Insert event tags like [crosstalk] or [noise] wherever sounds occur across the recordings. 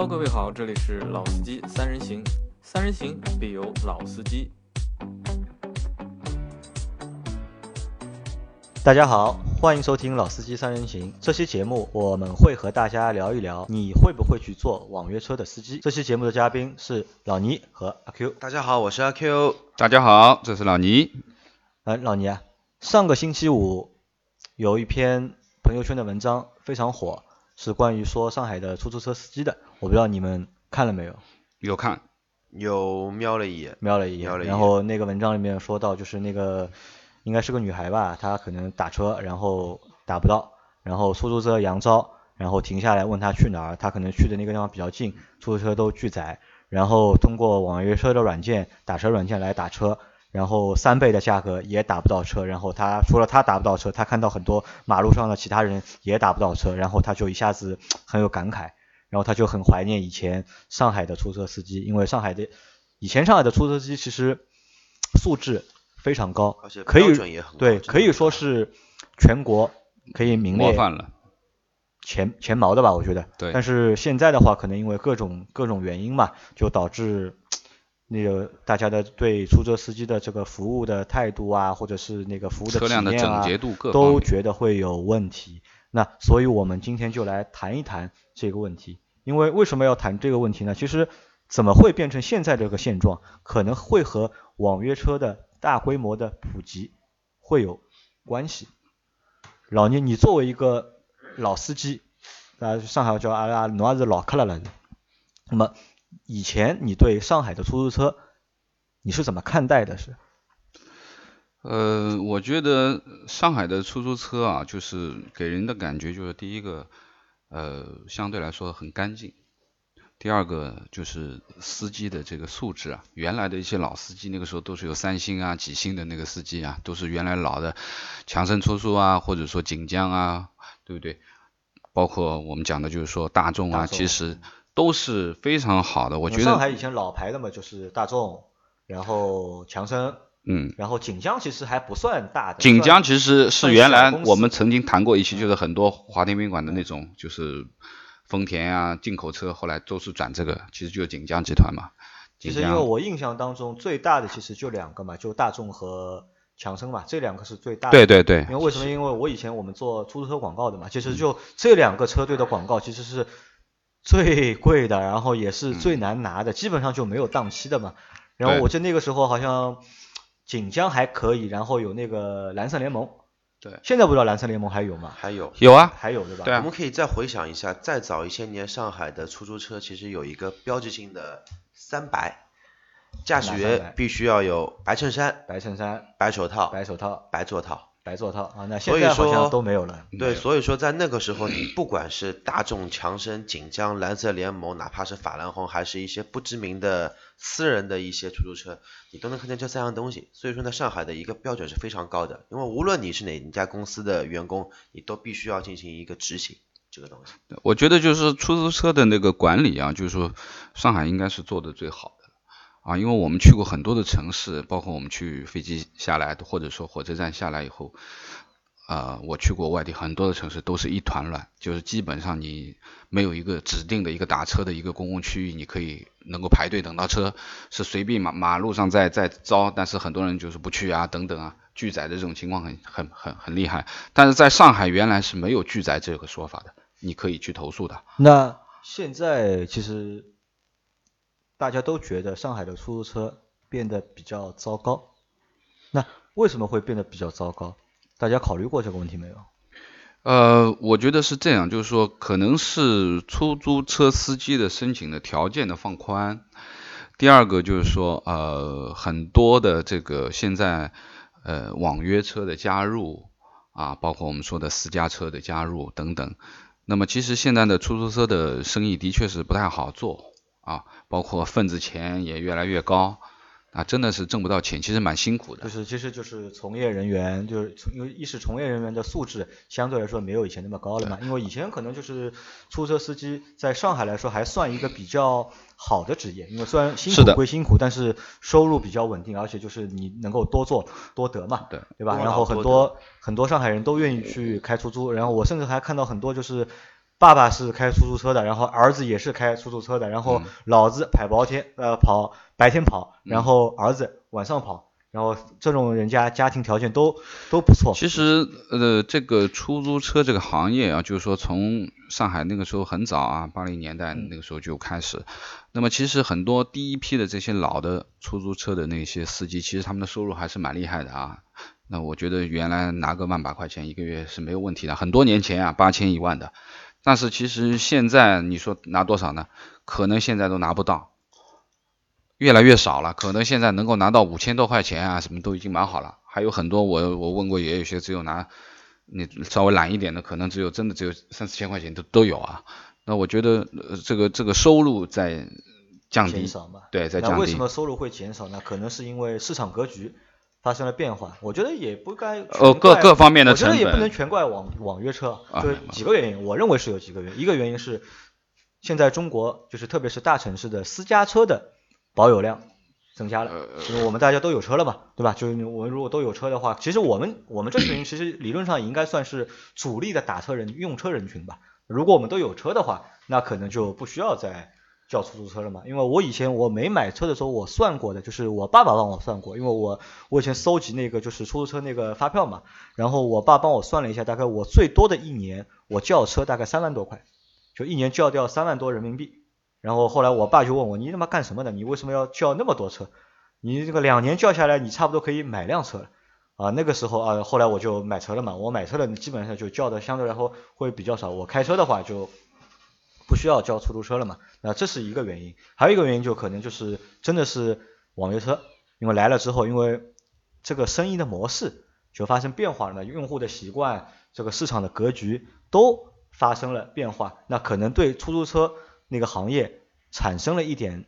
Hello，各位好，这里是老司机三人行，三人行必有老司机。大家好，欢迎收听《老司机三人行》。这期节目我们会和大家聊一聊，你会不会去做网约车的司机？这期节目的嘉宾是老倪和阿 Q。大家好，我是阿 Q。大家好，这是老倪。呃，老倪啊，上个星期五有一篇朋友圈的文章非常火，是关于说上海的出租车司机的。我不知道你们看了没有？有看，有瞄了一眼，瞄了一眼。瞄了一眼然后那个文章里面说到，就是那个应该是个女孩吧，她可能打车，然后打不到，然后出租车扬招，然后停下来问她去哪儿，她可能去的那个地方比较近，出租车都拒载，然后通过网约车的软件、打车软件来打车。然后三倍的价格也打不到车，然后他除了他打不到车，他看到很多马路上的其他人也打不到车，然后他就一下子很有感慨，然后他就很怀念以前上海的出租车司机，因为上海的以前上海的出租车司机其实素质非常高而且，可以标准也很对，可以说是全国可以名列模范了。前前茅的吧，我觉得。对但是现在的话，可能因为各种各种原因嘛，就导致那个大家的对出租车司机的这个服务的态度啊，或者是那个服务的车辆的体验啊整洁度各都觉得会有问题。那所以我们今天就来谈一谈这个问题。因为为什么要谈这个问题呢？其实怎么会变成现在这个现状，可能会和网约车的大规模的普及会有关系。老聂，你作为一个老司机，啊，上海叫阿拉侬也是老客了了。那么以前你对上海的出租车你是怎么看待的？是？呃，我觉得上海的出租车啊，就是给人的感觉就是第一个，呃，相对来说很干净。第二个就是司机的这个素质啊，原来的一些老司机那个时候都是有三星啊、几星的那个司机啊，都是原来老的强生出租啊，或者说锦江啊，对不对？包括我们讲的就是说大众啊，众其实都是非常好的。我觉得，上海以前老牌的嘛，就是大众，然后强生，嗯，然后锦江其实还不算大的。锦江其实是原来我们曾经谈过一期，就是很多华天宾馆的那种，就是丰田啊进口车，后来都是转这个，其实就是锦江集团嘛。其实因为我印象当中最大的其实就两个嘛，就大众和强生嘛，这两个是最大的。对对对因为为什么？因为我以前我们做出租车广告的嘛，其实就这两个车队的广告其实是最贵的，然后也是最难拿的，基本上就没有档期的嘛。然后我记得那个时候好像锦江还可以，然后有那个蓝色联盟。对。现在不知道蓝色联盟还有吗？还有，有啊，还有对吧？对啊。我们可以再回想一下，再早一些年，上海的出租车其实有一个标志性的三白，驾驶员必须要有白衬衫、白衬衫、白手套、白手套、白座套。白座套啊，那现在好像说都没有了。对，所以说在那个时候，你不管是大众、强生、锦江、蓝色联盟，哪怕是法兰红，还是一些不知名的私人的一些出租车，你都能看见这三样东西。所以说呢，上海的一个标准是非常高的，因为无论你是哪一家公司的员工，你都必须要进行一个执行这个东西。我觉得就是出租车的那个管理啊，就是说上海应该是做的最好的啊，因为我们去过很多的城市，包括我们去飞机下来，或者说火车站下来以后，啊，我去过外地很多的城市，都是一团乱，就是基本上你没有一个指定的一个打车的一个公共区域，你可以能够排队等到车，是随便马马路上在在招，但是很多人就是不去啊，等等啊，拒载的这种情况很很很很厉害。但是在上海原来是没有拒载这个说法的，你可以去投诉的。那现在其实大家都觉得上海的出租车变得比较糟糕，那为什么会变得比较糟糕？大家考虑过这个问题没有？呃，我觉得是这样，就是说，可能是出租车司机的申请的条件的放宽。第二个就是说，呃，很多的这个现在呃网约车的加入啊，包括我们说的私家车的加入等等。那么其实现在的出租车的生意的确是不太好做啊，包括份子钱也越来越高啊，真的是挣不到钱，其实蛮辛苦的就。是其实就是从业人员，就是从因为一是从业人员的素质相对来说没有以前那么高了嘛，因为以前可能就是出租车司机在上海来说还算一个比较好的职业，因为虽然辛苦归辛苦，但是收入比较稳定，而且就是你能够多做多得嘛，对对吧？然后很多很多上海人都愿意去开出租，然后我甚至还看到很多就是爸爸是开出租车的，然后儿子也是开出租车的，然后老子跑白天呃跑白天跑，然后儿子晚上跑。然后这种人家家庭条件都都不错。其实呃，这个出租车这个行业啊，就是说从上海那个时候很早啊，八零年代那个时候就开始。那么其实很多第一批的这些老的出租车的那些司机，其实他们的收入还是蛮厉害的啊。那我觉得原来拿个万把块钱一个月是没有问题的，很多年前啊八千一万的。但是其实现在你说拿多少呢？可能现在都拿不到。越来越少了，可能现在能够拿到五千多块钱啊，什么都已经蛮好了。还有很多我我问过，也有些只有拿你稍微懒一点的，可能只有真的只有三四千块钱都都有啊。那我觉得这个这个收入在降低，对，在降低。那为什么收入会减少呢？可能是因为市场格局发生了变化。我觉得也不该呃各各方面的成本，我觉得也不能全怪网网约车，就几个原因。我认为是有几个原因，一个原因是现在中国就是特别是大城市的私家车的。保有量增加了，因为我们大家都有车了嘛，对吧？就是我们如果都有车的话，其实我们我们这群人其实理论上应该算是主力的打车人用车人群吧。如果我们都有车的话，那可能就不需要再叫出租车了嘛。因为我以前我没买车的时候，我算过的，就是我爸爸帮我算过，因为我我以前搜集那个就是出租车那个发票嘛，然后我爸帮我算了一下，大概我最多的一年我叫车大概三万多块，就一年叫掉三万多人民币。然后后来我爸就问我，你他妈干什么的？你为什么要叫那么多车？你这个两年叫下来，你差不多可以买辆车了啊。那个时候啊，后来我就买车了嘛。我买车了，基本上就叫的相对来说会比较少。我开车的话就不需要叫出租车了嘛。那这是一个原因，还有一个原因就可能就是真的是网约车，因为来了之后，因为这个生意的模式就发生变化了，用户的习惯，这个市场的格局都发生了变化，那可能对出租车。那个行业产生了一点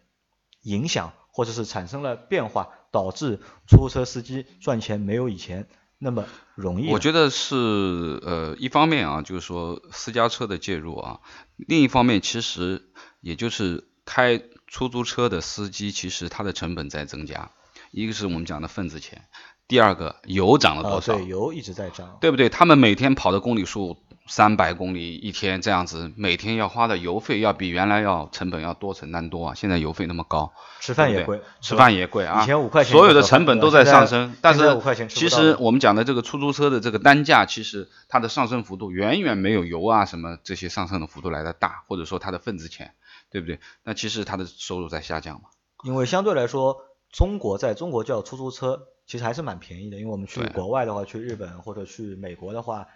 影响，或者是产生了变化，导致出租车司机赚钱没有以前那么容易。我觉得是呃一方面啊，就是说私家车的介入啊，另一方面其实也就是开出租车的司机，其实他的成本在增加，一个是我们讲的份子钱，第二个油涨了多少？对，油一直在涨，对不对？他们每天跑的公里数。三百公里一天这样子，每天要花的油费要比原来要成本要多承担多啊！现在油费那么高，吃饭也贵，吃饭也贵啊！以前五块钱，所有的成本都在上升，但是钱其实我们讲的这个出租车的这个单价，其实它的上升幅度远远没有油啊什么这些上升的幅度来的大，或者说它的份子钱，对不对？那其实它的收入在下降嘛。因为相对来说，中国在中国叫出租车其实还是蛮便宜的，因为我们去国外的话，去日本或者去美国的话。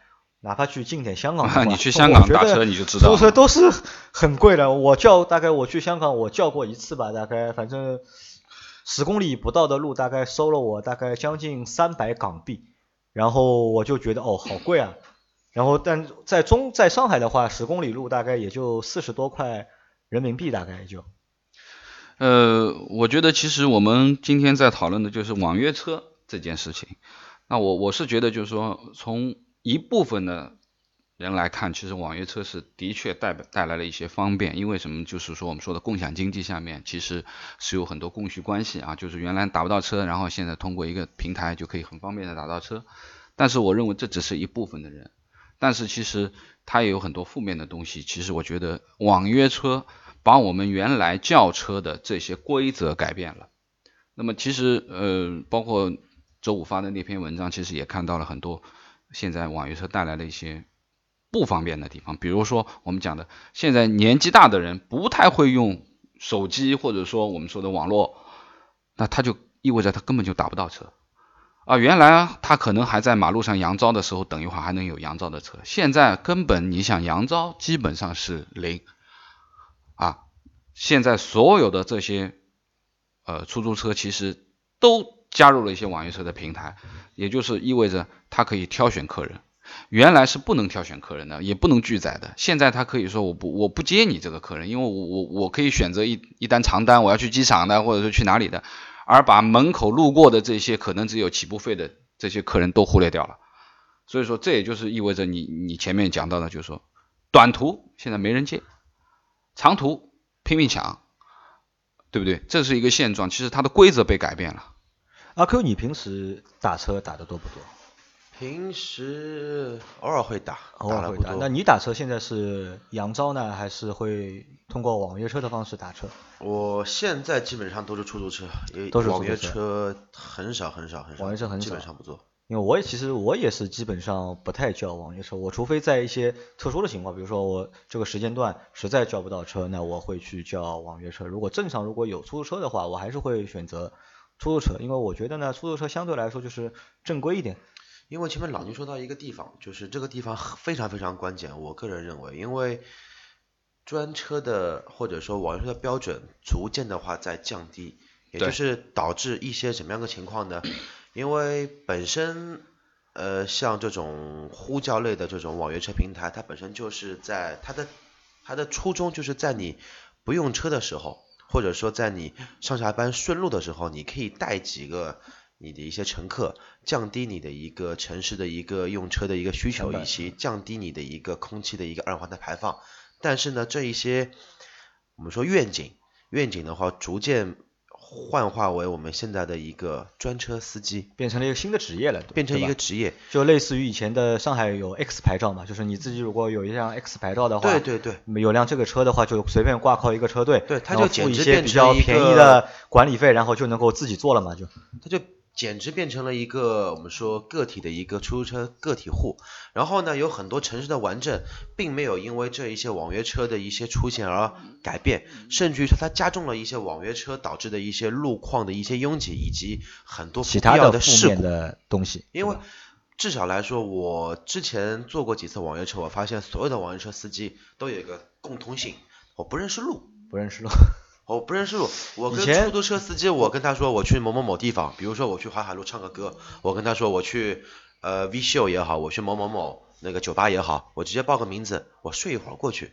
哪怕去近点香港的话，[laughs] 你去香港打车你就知道，出租车都是很贵的。我叫大概我去香港我叫过一次吧，大概反正十公里不到的路，大概收了我大概将近三百港币。然后我就觉得哦好贵啊。然后但在中在上海的话，十公里路大概也就四十多块人民币，大概也就。呃，我觉得其实我们今天在讨论的就是网约车这件事情。那我我是觉得就是说从一部分的人来看，其实网约车是的确带带来了一些方便，因为什么？就是说我们说的共享经济下面，其实是有很多供需关系啊。就是原来打不到车，然后现在通过一个平台就可以很方便的打到车。但是我认为这只是一部分的人，但是其实它也有很多负面的东西。其实我觉得网约车把我们原来叫车的这些规则改变了。那么其实呃，包括周五发的那篇文章，其实也看到了很多。现在网约车带来的一些不方便的地方，比如说我们讲的，现在年纪大的人不太会用手机，或者说我们说的网络，那他就意味着他根本就打不到车啊。原来他可能还在马路上扬招的时候，等一会儿还能有扬招的车，现在根本你想扬招基本上是零。现在所有的这些呃出租车其实都。加入了一些网约车的平台，也就是意味着他可以挑选客人，原来是不能挑选客人的，也不能拒载的。现在他可以说我不我不接你这个客人，因为我我我可以选择一一单长单，我要去机场的，或者说去哪里的，而把门口路过的这些可能只有起步费的这些客人都忽略掉了。所以说这也就是意味着你你前面讲到的，就是说短途现在没人接，长途拼命抢，对不对？这是一个现状，其实它的规则被改变了。阿 Q，你平时打车打的多不多？平时偶尔会打，偶尔会打。那你打车现在是扬招呢，还是会通过网约车的方式打车？我现在基本上都是出租车，都是网约车很少很少很少，网约车很少，基本上不做。因为我也其实我也是基本上不太叫网约车，我除非在一些特殊的情况，比如说我这个时间段实在叫不到车，那我会去叫网约车。如果正常如果有出租车的话，我还是会选择出租车，因为我觉得呢，出租车相对来说就是正规一点。因为前面老牛说到一个地方，就是这个地方非常非常关键，我个人认为，因为专车的或者说网约车的标准逐渐的话在降低，也就是导致一些什么样的情况呢？因为本身呃像这种呼叫类的这种网约车平台，它本身就是在它的它的初衷就是在你不用车的时候，或者说在你上下班顺路的时候，你可以带几个。你的一些乘客，降低你的一个城市的一个用车的一个需求，以及降低你的一个空气的一个二氧化碳排放。但是呢，这一些我们说愿景，愿景的话，逐渐幻化为我们现在的一个专车司机，变成了一个新的职业了，变成一个职业，就类似于以前的上海有 X 牌照嘛，就是你自己如果有一辆 X 牌照的话，对对对，有辆这个车的话，就随便挂靠一个车队，对，他就付一些比较便宜的管理费，然后就能够自己做了嘛，就。他就。简直变成了一个我们说个体的一个出租车个体户，然后呢，有很多城市的完镇并没有因为这一些网约车的一些出现而改变，甚至于说它加重了一些网约车导致的一些路况的一些拥挤以及很多其他的负面的东西。因为至少来说，我之前坐过几次网约车，我发现所有的网约车司机都有一个共通性，我不认识路，不认识路。我不认识路，我跟出租车司机，我跟他说我去某某某地方，比如说我去淮海路唱个歌，我跟他说我去呃 V 秀也好，我去某某某那个酒吧也好，我直接报个名字，我睡一会儿过去。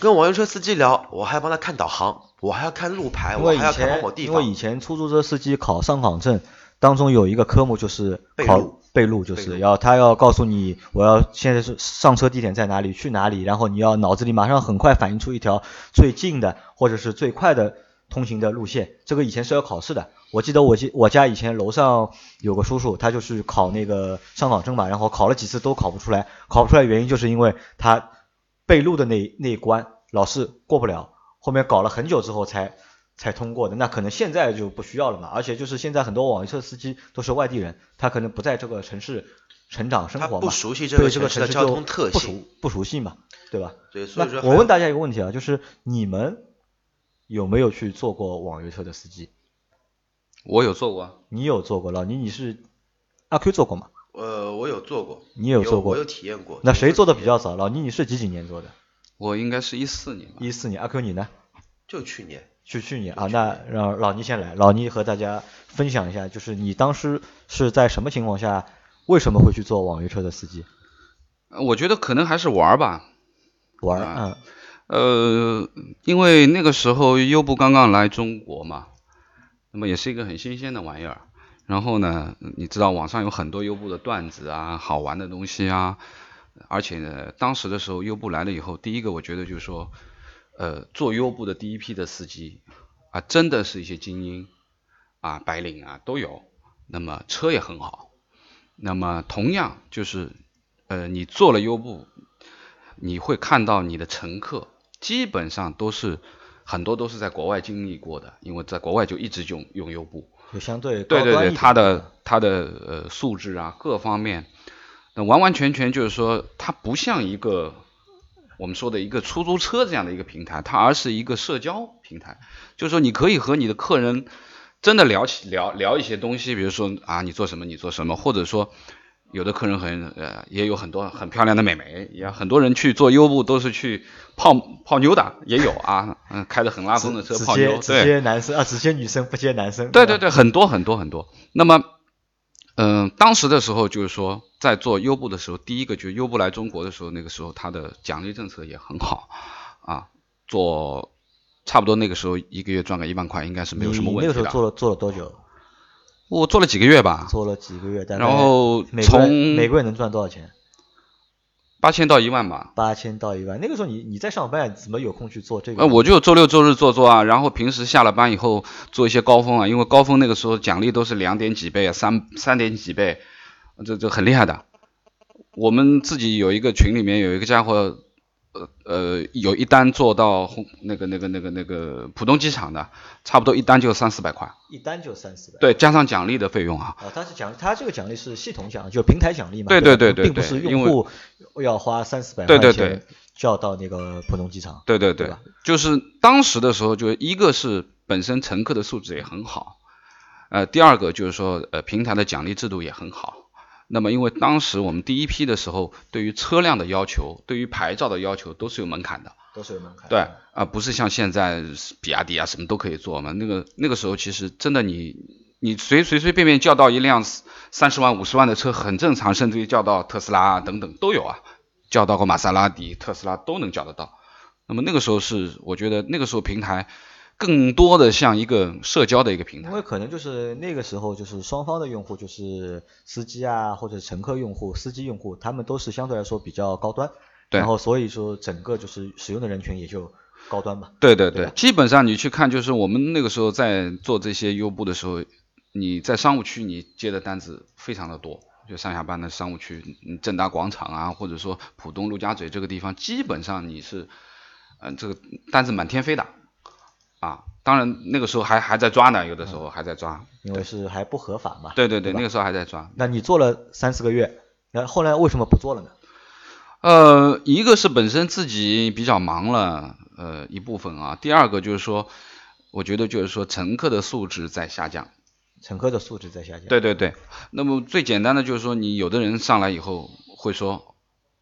跟网约车司机聊，我还要帮他看导航，我还要看路牌，我还要看某某地方。因为以前出租车司机考上岗证当中有一个科目就是考。背路就是要他要告诉你，我要现在是上车地点在哪里，去哪里，然后你要脑子里马上很快反映出一条最近的或者是最快的通行的路线。这个以前是要考试的，我记得我记我家以前楼上有个叔叔，他就是考那个上岗证嘛，然后考了几次都考不出来，考不出来原因就是因为他背录的那那一关老是过不了，后面搞了很久之后才。才通过的，那可能现在就不需要了嘛。而且就是现在很多网约车司机都是外地人，他可能不在这个城市成长生活嘛，不熟悉这个城市的交通特性，不熟悉嘛，对吧？对，所以说我问大家一个问题啊，就是你们有没有去做过网约车的司机？我有做过，你有做过，老倪你是阿 Q 做过吗？呃，我有做过，你有做过，我有体验过。那谁做的比较早？老倪你是几几年做的？我应该是一四年吧。一四年，阿 Q 你呢？就去年。去去年啊，那让老倪先来，老倪和大家分享一下，就是你当时是在什么情况下，为什么会去做网约车的司机？我觉得可能还是玩吧，玩啊，呃，因为那个时候优步刚刚来中国嘛，那么也是一个很新鲜的玩意儿。然后呢，你知道网上有很多优步的段子啊，好玩的东西啊，而且呢，当时的时候优步来了以后，第一个我觉得就是说。呃，做优步的第一批的司机啊，真的是一些精英啊，白领啊都有。那么车也很好。那么同样就是呃，你做了优步，你会看到你的乘客基本上都是很多都是在国外经历过的，因为在国外就一直用用优步，就相对对对对，他的他的呃素质啊各方面，那完完全全就是说，它不像一个。我们说的一个出租车这样的一个平台，它而是一个社交平台，就是说你可以和你的客人真的聊起聊聊一些东西，比如说啊你做什么你做什么，或者说有的客人很呃也有很多很漂亮的美眉，也很多人去做优步都是去泡泡妞的，也有啊，嗯开着很拉风的车泡妞，对，接男生啊只接女生不接男生，对对对，很多很多很多，那么。嗯，当时的时候就是说，在做优步的时候，第一个就是优步来中国的时候，那个时候它的奖励政策也很好啊，做差不多那个时候一个月赚个一万块，应该是没有什么问题的。那个时候做了做了多久？我做了几个月吧。做了几个月，然后从每个月能赚多少钱？八千到一万吧。八千到一万，那个时候你你在上班，怎么有空去做这个？呃，我就周六周日做做啊，然后平时下了班以后做一些高峰啊，因为高峰那个时候奖励都是两点几倍啊，三三点几倍这这很厉害的。我们自己有一个群里面有一个家伙，呃呃，有一单做到红那个那个那个那个浦东机场的，差不多一单就三四百块，一单就三四百。对，加上奖励的费用啊。啊，它是奖，它这个奖励是系统奖，就平台奖励嘛。对对对对对并不是用户要花三四百对对块钱对就要到那个浦东机场。对对对对，就是当时的时候，就一个是本身乘客的素质也很好，呃，第二个就是说，呃，平台的奖励制度也很好。那么，因为当时我们第一批的时候，对于车辆的要求，对于牌照的要求都是有门槛的。都是有门槛。对啊、不是像现在比亚迪啊什么都可以做嘛。那个那个时候其实真的你你随随随便便叫到一辆三十万五十万的车很正常，甚至于叫到特斯拉啊等等都有啊，叫到过玛莎拉蒂、特斯拉都能叫得到。那么那个时候是我觉得那个时候平台更多的像一个社交的一个平台因。为可能就是那个时候，就是双方的用户，就是司机啊或者乘客用户、司机用户，他们都是相对来说比较高端，对然后所以说整个就是使用的人群也就高端吧。对对对对，基本上你去看，就是我们那个时候在做这些优步的时候，你在商务区你接的单子非常的多，就上下班的商务区，嗯正大广场啊，或者说浦东陆家嘴这个地方，基本上你是，嗯、这个单子满天飞的，啊，当然那个时候还还在抓呢，有的时候还在抓，因为是还不合法嘛。对对对，吧那个时候还在抓，那你做了三四个月，那后来为什么不做了呢？呃，一个是本身自己比较忙了，呃，一部分啊，第二个就是说，我觉得就是说乘客的素质在下降。乘客的素质在下降。对对对，那么最简单的就是说，你有的人上来以后会说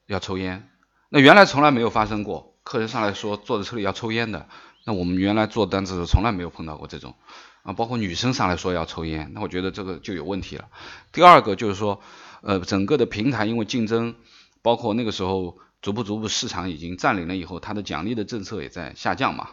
要抽烟，那原来从来没有发生过，客人上来说坐在车里要抽烟的，那我们原来做单子的时候从来没有碰到过这种，啊，包括女生上来说要抽烟，那我觉得这个就有问题了。第二个就是说，呃，整个的平台因为竞争，包括那个时候逐步逐步市场已经占领了以后，它的奖励的政策也在下降嘛，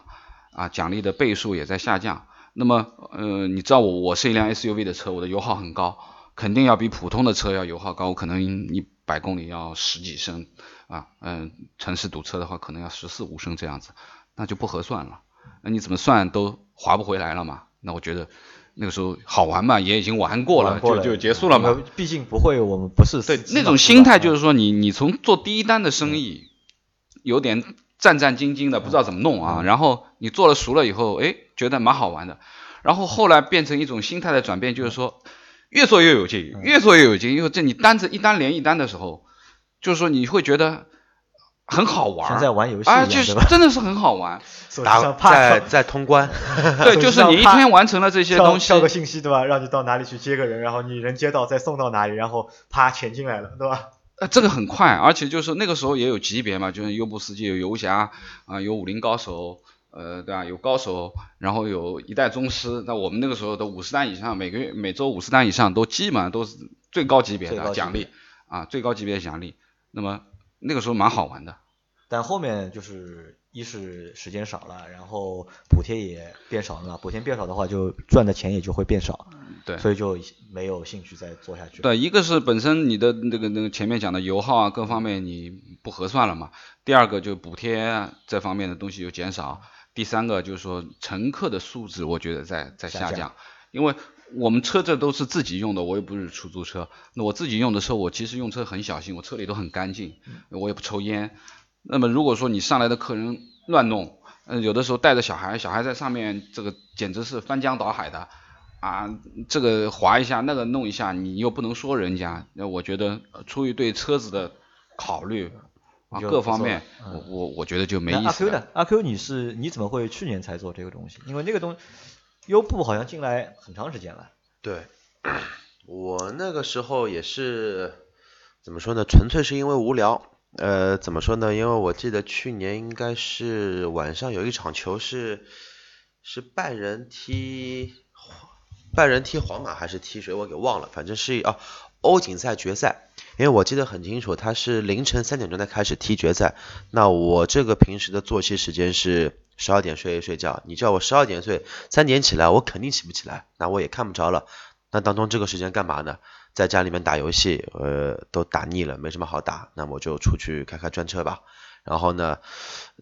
啊，奖励的倍数也在下降。那么，呃，你知道我我是一辆 SUV 的车，我的油耗很高，肯定要比普通的车要油耗高，可能一百公里要十几升啊，嗯、城市堵车的话可能要十四五升这样子，那就不合算了。那你怎么算都划不回来了嘛？那我觉得那个时候好玩嘛，也已经玩过了，过了就就结束了嘛毕竟不会，我们不是对那种心态就是是说你，你从做第一单的生意，有点战战兢兢的，不知道怎么弄嗯啊。然后你做了熟了以后，哎，觉得蛮好玩的。然后后来变成一种心态的转变，就是说越做越有劲，嗯越做越有劲。因为这你单子一单连一单的时候，就是说你会觉得很好玩在玩游戏啊，就是？真的是很好玩。[laughs] 打在在通关，[laughs] 对，就是你一天完成了这些东西，跳个信息对吧？让你到哪里去接个人，然后你人接到再送到哪里，然后啪钱进来了，对吧？呃，这个很快，而且就是那个时候也有级别嘛，就是优步司机有游侠啊、有武林高手，呃，对吧？有高手，然后有一代宗师。那我们那个时候的五十单以上，每个月每周五十单以上，都基本上都是最高级别的奖励啊，最高级别的奖励。那么那个时候蛮好玩的。但后面就是一是时间少了，然后补贴也变少了嘛，补贴变少的话，就赚的钱也就会变少，对所以就没有兴趣再做下去。对，一个是本身你的那个那个前面讲的油耗啊各方面你不合算了嘛，第二个就补贴这方面的东西又减少，第三个就是说乘客的素质我觉得在在下降下降，因为我们车这都是自己用的，我又不是出租车，那我自己用的车我其实用车很小心，我车里都很干净，我也不抽烟。那么如果说你上来的客人乱弄，嗯、有的时候带着小孩，小孩在上面这个简直是翻江倒海的。啊，这个划一下，那个弄一下，你又不能说人家。那我觉得呃出于对车子的考虑啊，各方面了，我我我觉得就没意思阿 Q 了。呢？阿 Q 你是你怎么会去年才做这个东西？因为那个东优步好像进来很长时间了。对，我那个时候也是怎么说呢？纯粹是因为无聊。呃，怎么说呢？因为我记得去年应该是晚上有一场球是是拜仁踢拜仁踢皇马还是踢谁，我给忘了，反正是啊欧锦赛决赛。因为我记得很清楚，他是凌晨三点钟才开始踢决赛。那我这个平时的作息时间是十二点睡睡觉，你叫我十二点睡，三点起来，我肯定起不起来，那我也看不着了。那当中这个时间干嘛呢？在家里面打游戏，呃，都打腻了，没什么好打，那么就出去开开专车吧。然后呢，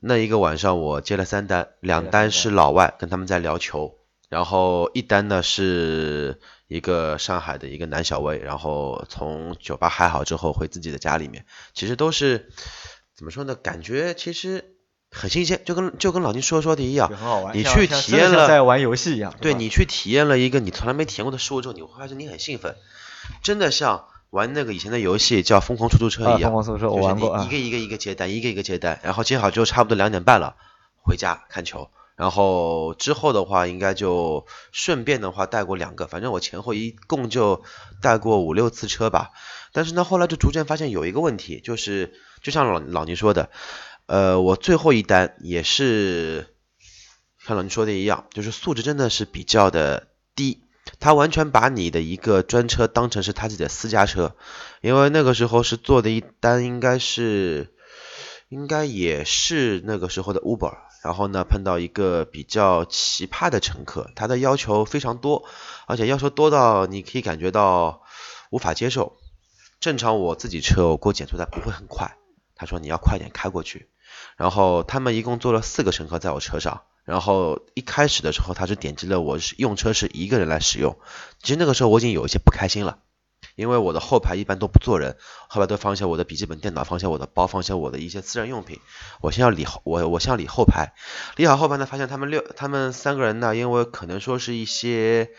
那一个晚上我接了三单，两单是老外跟他们在聊球，然后一单呢是一个上海的一个男小威，然后从酒吧嗨好之后回自己的家里面，其实都是怎么说呢？感觉其实很新鲜，就跟就跟老金说说的一样。你去体验了像在玩游戏一样。对你去体验了一个你从来没体验过的事物之后，你会发现你很兴奋，真的像玩那个以前的游戏叫《疯狂出租车》啊，一样，疯狂出租车我就是玩过一。个一个一个接单，一个一个接单，然后接好之后差不多两点半了，回家看球。然后之后的话，应该就顺便的话带过两个，反正我前后一共就带过五六次车吧。但是呢，后来就逐渐发现有一个问题，就是就像老老倪说的，呃，我最后一单也是像老你说的一样，就是素质真的是比较的低。他完全把你的一个专车当成是他自己的私家车，因为那个时候是做的一单，应该是，应该也是那个时候的 Uber，然后呢碰到一个比较奇葩的乘客，他的要求非常多，而且要求多到你可以感觉到无法接受。正常我自己车我过减速带不会很快，他说你要快点开过去，然后他们一共坐了四个乘客在我车上。然后一开始的时候，他是点击了我是用车是一个人来使用。其实那个时候我已经有一些不开心了，因为我的后排一般都不坐人，后排都放下我的笔记本电脑，放下我的包，放下我的一些私人用品。我先要理后，我我先要理后排，理好后排呢，发现他们六他们三个人呢，因为可能说是一些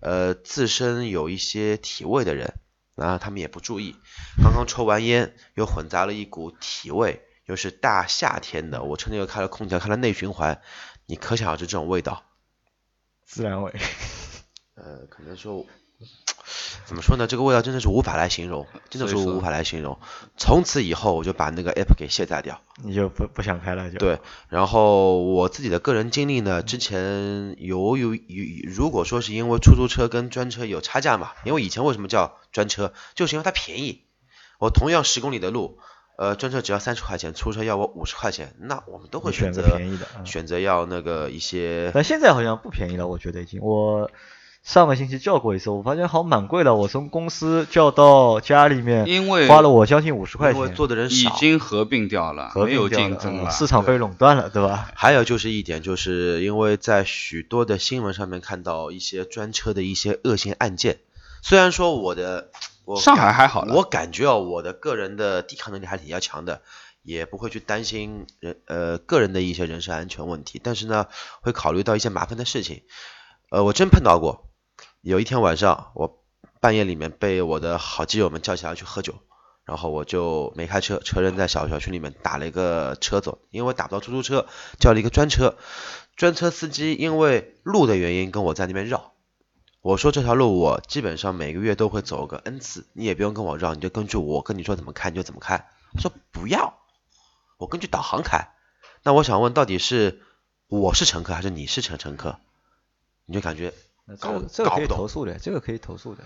呃自身有一些体味的人，然后他们也不注意，刚刚抽完烟，又混杂了一股体味，又是大夏天的，我车内又开了空调，开了内循环。你可想而知这种味道，自然味。[laughs] 呃，可能说怎么说呢？这个味道真的是无法来形容，真的是无法来形容。从此以后，我就把那个 app 给卸载掉。你就不不想开了就。对，然后我自己的个人经历呢，之前有有有，如果说是因为出租车跟专车有差价嘛，因为以前为什么叫专车，就是因为它便宜。我同样十公里的路，呃，专车只要三十块钱，出租车要我五十块钱，那我们都会选择择便宜的嗯选择要那个一些但现在好像不便宜了，我觉得已经。我上个星期叫过一次，我发现好像蛮贵的。我从公司叫到家里面，因为花了我将近五十块因为钱，已做的人少。经合并掉了，合没有并掉了嗯竞争了。市场被垄断了，对吧？还有就是一点，就是因为在许多的新闻上面看到一些专车的一些恶性案件，虽然说我的我上海还好了我感觉哦，我的个人的抵抗能力还挺要强的，也不会去担心人呃个人的一些人身安全问题，但是呢，会考虑到一些麻烦的事情。呃，我真碰到过，有一天晚上，我半夜里面被我的好基友们叫起来去喝酒，然后我就没开车，车扔在小小区里面，打了一个车走，因为我打不到出租车，叫了一个专车，专车司机因为路的原因跟我在那边绕。我说这条路我基本上每个月都会走个 n 次，你也不用跟我绕，你就根据我跟你说怎么开你就怎么开。他说不要，我根据导航开。那我想问，到底是我是乘客还是你是乘乘客？你就感觉这搞个这个可以投诉的，这个可以投诉的。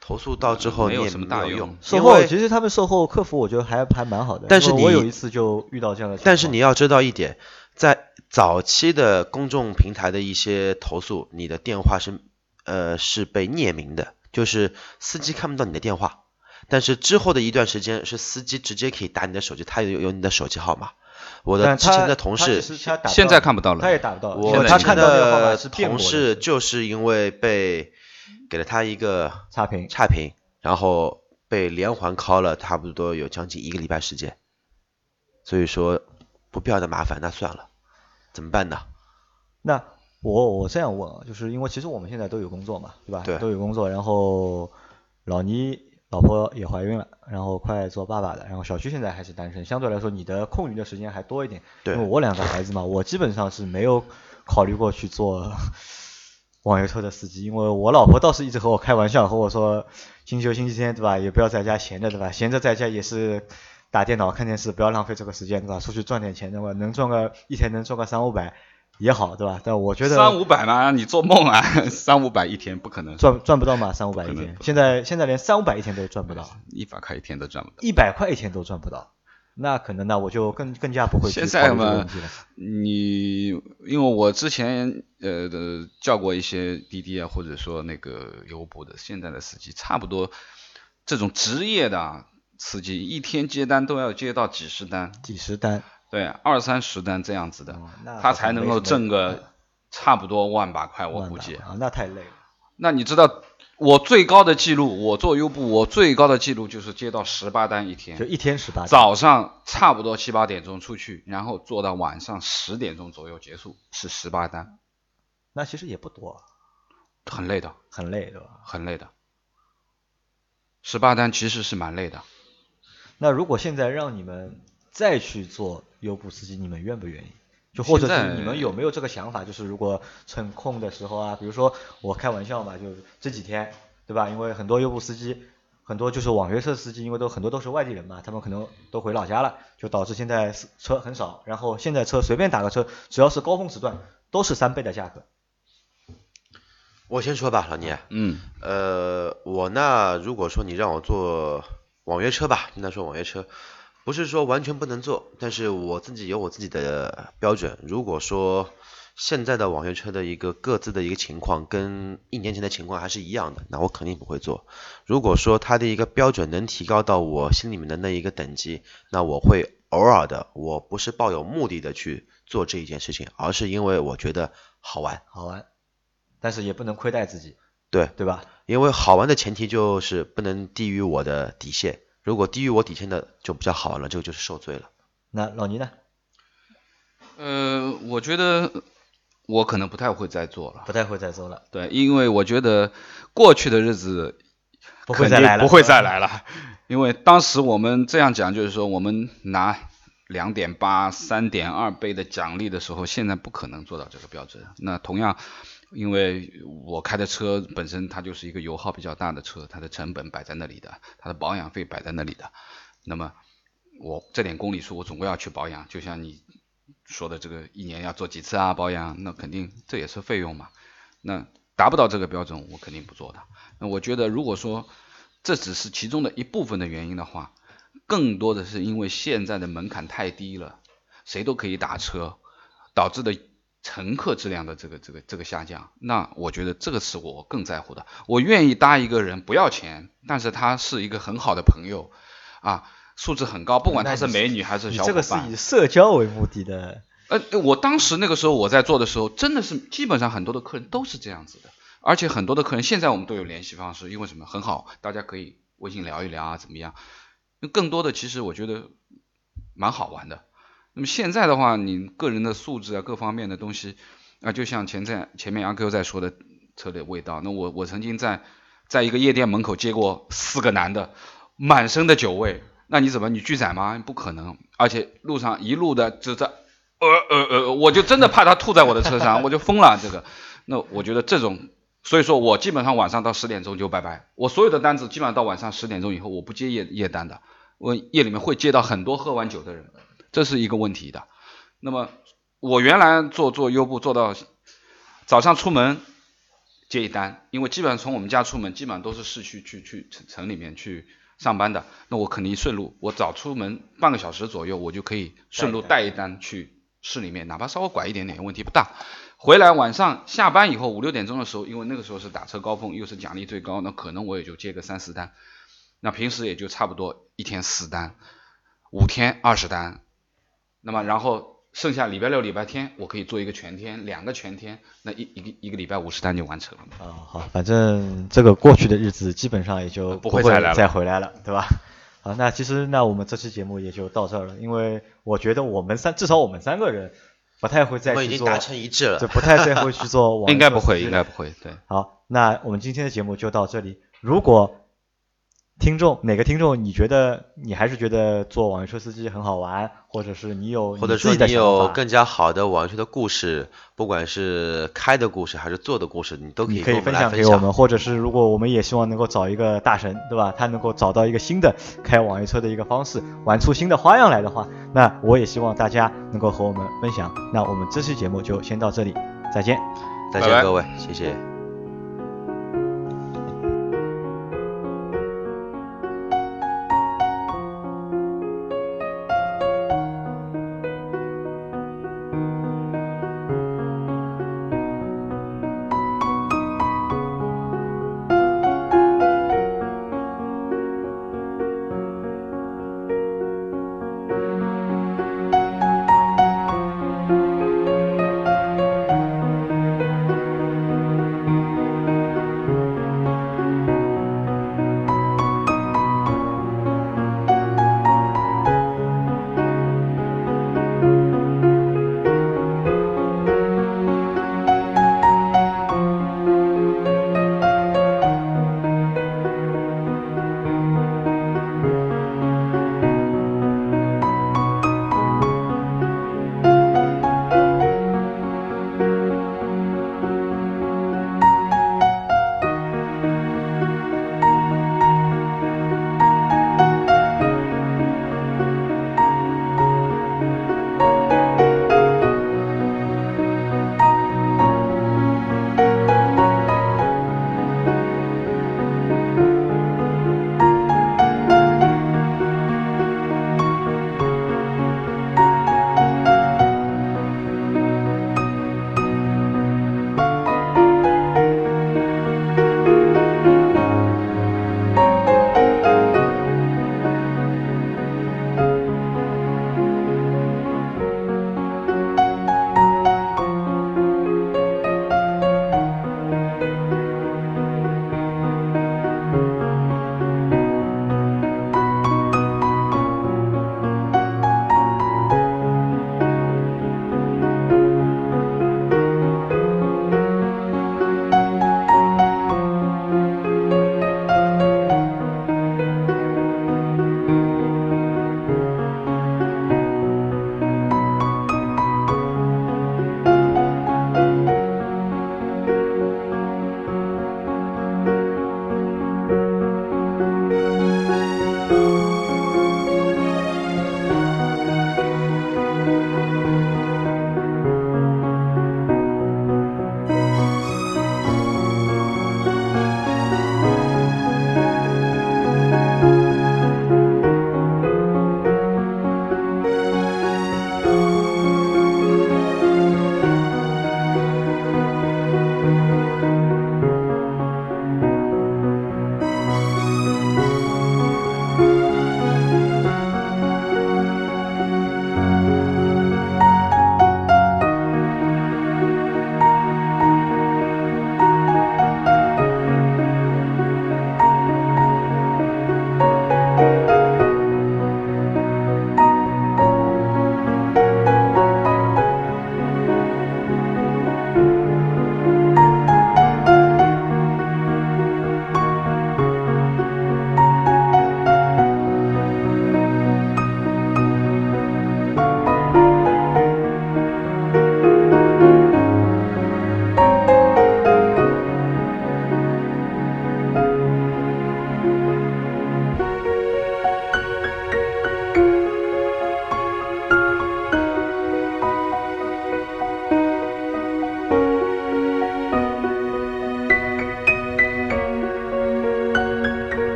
投诉到之后没有你也什么大用没有用，售后其实他们售后客服我觉得还还蛮好的，但是我你有一次就遇到这样的情况。但是你要知道一点，在早期的公众平台的一些投诉，你的电话是呃是被匿名的，就是司机看不到你的电话。但是之后的一段时间，是司机直接可以打你的手机，他有有你的手机号码。我的之前的同事，现在看不到了他也打不到。我他看到的同事就是因为被给了他一个差评。差评，然后被连环 call 了差不多有将近一个礼拜时间。所以说不必要的麻烦，那算了，怎么办呢？那我我这样问啊，就是因为其实我们现在都有工作嘛，对吧？对都有工作，然后老倪老婆也怀孕了，然后快做爸爸了，然后小区现在还是单身，相对来说你的空余的时间还多一点。对因为我两个孩子嘛，我基本上是没有考虑过去做 [laughs] 网约车的司机，因为我老婆倒是一直和我开玩笑，和我说星期六、星期天对吧，也不要在家闲着对吧？闲着在家也是打电脑、看电视，不要浪费这个时间对吧？出去赚点钱对吧？能赚个一天能赚个三五百也好对吧？但我觉得三五百嘛，你做梦啊！[laughs] 三五百一天不可能，赚赚不到嘛，三五百一天，现在现在连三五百一天都赚不到，一百块一天都赚不到。一百块一天都赚不到，那可能那我就更更加不会去现在了。你因为我之前呃的叫过一些滴滴啊，或者说那个优步的，现在的司机差不多这种职业的啊司机，一天接单都要接到几十单，几十单，对，二三十单这样子的，哦他才能够挣个差不多万把块，我估计。啊，那太累了。那你知道我最高的记录，我做优步，我最高的记录就是接到十八单一天就，一天十八。早上差不多七八点钟出去，然后做到晚上十点钟左右结束，是十八单，那其实也不多，很累的，很累，对吧？很累的。十八单其实是蛮累的，那如果现在让你们再去做优步司机，你们愿不愿意？就或者是你们有没有这个想法？就是如果趁空的时候啊，比如说我开玩笑嘛，就这几天，对吧？因为很多优步司机，很多就是网约车司机，因为都很多都是外地人嘛，他们可能都回老家了，就导致现在车很少。然后现在车随便打个车，只要是高峰时段，都是三倍的价格。我先说吧，老聂。嗯，呃，我那如果说你让我坐网约车吧，应该说网约车，不是说完全不能做，但是我自己有我自己的标准。如果说现在的网约车的一个各自的一个情况跟一年前的情况还是一样的，那我肯定不会做。如果说它的一个标准能提高到我心里面的那一个等级，那我会偶尔的，我不是抱有目的的去做这一件事情，而是因为我觉得好玩。好玩，但是也不能亏待自己，对，对吧？因为好玩的前提就是不能低于我的底线，如果低于我底线的就比较好玩了，这个就是受罪了。那老倪呢？呃，我觉得我可能不太会再做了，不太会再做了，对，因为我觉得过去的日子不会再来了，不会再来了。因为当时我们这样讲，就是说我们拿两点八、三点二倍的奖励的时候，现在不可能做到这个标准。那同样，因为我开的车本身它就是一个油耗比较大的车，它的成本摆在那里的，它的保养费摆在那里的。那么我这点公里数我总归要去保养，就像你说的这个一年要做几次啊保养，那肯定这也是费用嘛。那达不到这个标准，我肯定不做的。那我觉得如果说这只是其中的一部分的原因的话，更多的是因为现在的门槛太低了，谁都可以打车，导致的乘客质量的这个这个这个下降。那我觉得这个是我更在乎的。我愿意搭一个人不要钱，但是他是一个很好的朋友啊，素质很高，不管他是美女还是小伙伴。这个是以社交为目的的，呃，我当时那个时候我在做的时候，真的是基本上很多的客人都是这样子的，而且很多的客人现在我们都有联系方式，因为什么很好，大家可以微信聊一聊啊，怎么样？更多的其实我觉得蛮好玩的。那么现在的话，你个人的素质啊，各方面的东西啊，就像前在前面阿 Q 在说的车的味道，那我我曾经在在一个夜店门口接过四个男的，满身的酒味，那你怎么你拒载吗？不可能，而且路上一路的就在呃呃呃，我就真的怕他吐在我的车上，[laughs] 我就疯了。这个，那我觉得这种，所以说我基本上晚上到十点钟就拜拜，我所有的单子基本上到晚上十点钟以后，我不接夜夜单的，我夜里面会接到很多喝完酒的人，这是一个问题的。那么我原来做做优步做到早上出门接一单，因为基本上从我们家出门，基本上都是市区去去城城里面去上班的，那我肯定顺路，我早出门半个小时左右，我就可以顺路带一单去市里面，哪怕稍微拐一点点，问题不大。回来晚上下班以后五六点钟的时候，因为那个时候是打车高峰，又是奖励最高，那可能我也就接个三四单，那平时也就差不多一天四单，五天二十单，那么然后剩下礼拜六、礼拜天，我可以做一个全天，两个全天，那一一个一个礼拜五十单就完成了嘛。啊，好，反正这个过去的日子基本上也就不会再来了再回来了，对吧？好，那其实那我们这期节目也就到这儿了，因为我觉得我们三至少我们三个人不太会再去做，们已经达成一致了对，。不太再会去做 [laughs] 网应该不会，应该不会，对。好，那我们今天的节目就到这里。如果听众哪个听众你觉得你还是觉得做网约车司机很好玩，或者是你有或者说你有，更加好的网约车的故事，不管是开的故事还是做的故事，你都可以分享。给我们，或者是如果我们也希望能够找一个大神，对吧？他能够找到一个新的开网约车的一个方式，玩出新的花样来的话，那我也希望大家能够和我们分享。那我们这期节目就先到这里，再见。拜拜再见各位，谢谢。Música